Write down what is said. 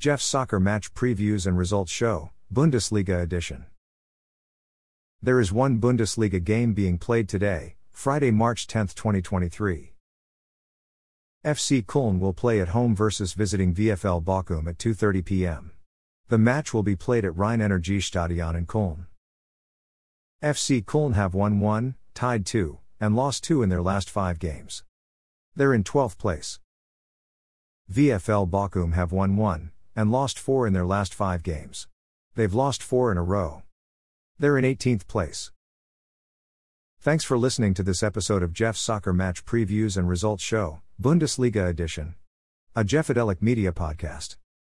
Jeff's Soccer Match Previews and Results Show, Bundesliga Edition. There is one Bundesliga game being played today, Friday, March 10, 2023. FC Köln will play at home versus visiting VfL Bochum at 2:30 p.m. The match will be played at Rhein-Energiestadion in Köln. FC Köln have won 1, tied 2, and lost 2 in their last 5 games. They're in 12th place. VfL Bochum have won 1, and lost 4 in their last 5 games. They've lost 4 in a row. They're in 18th place. Thanks for listening to this episode of Jeff's Soccer Match Previews and Results Show, Bundesliga Edition. A Jeffadelic Media Podcast.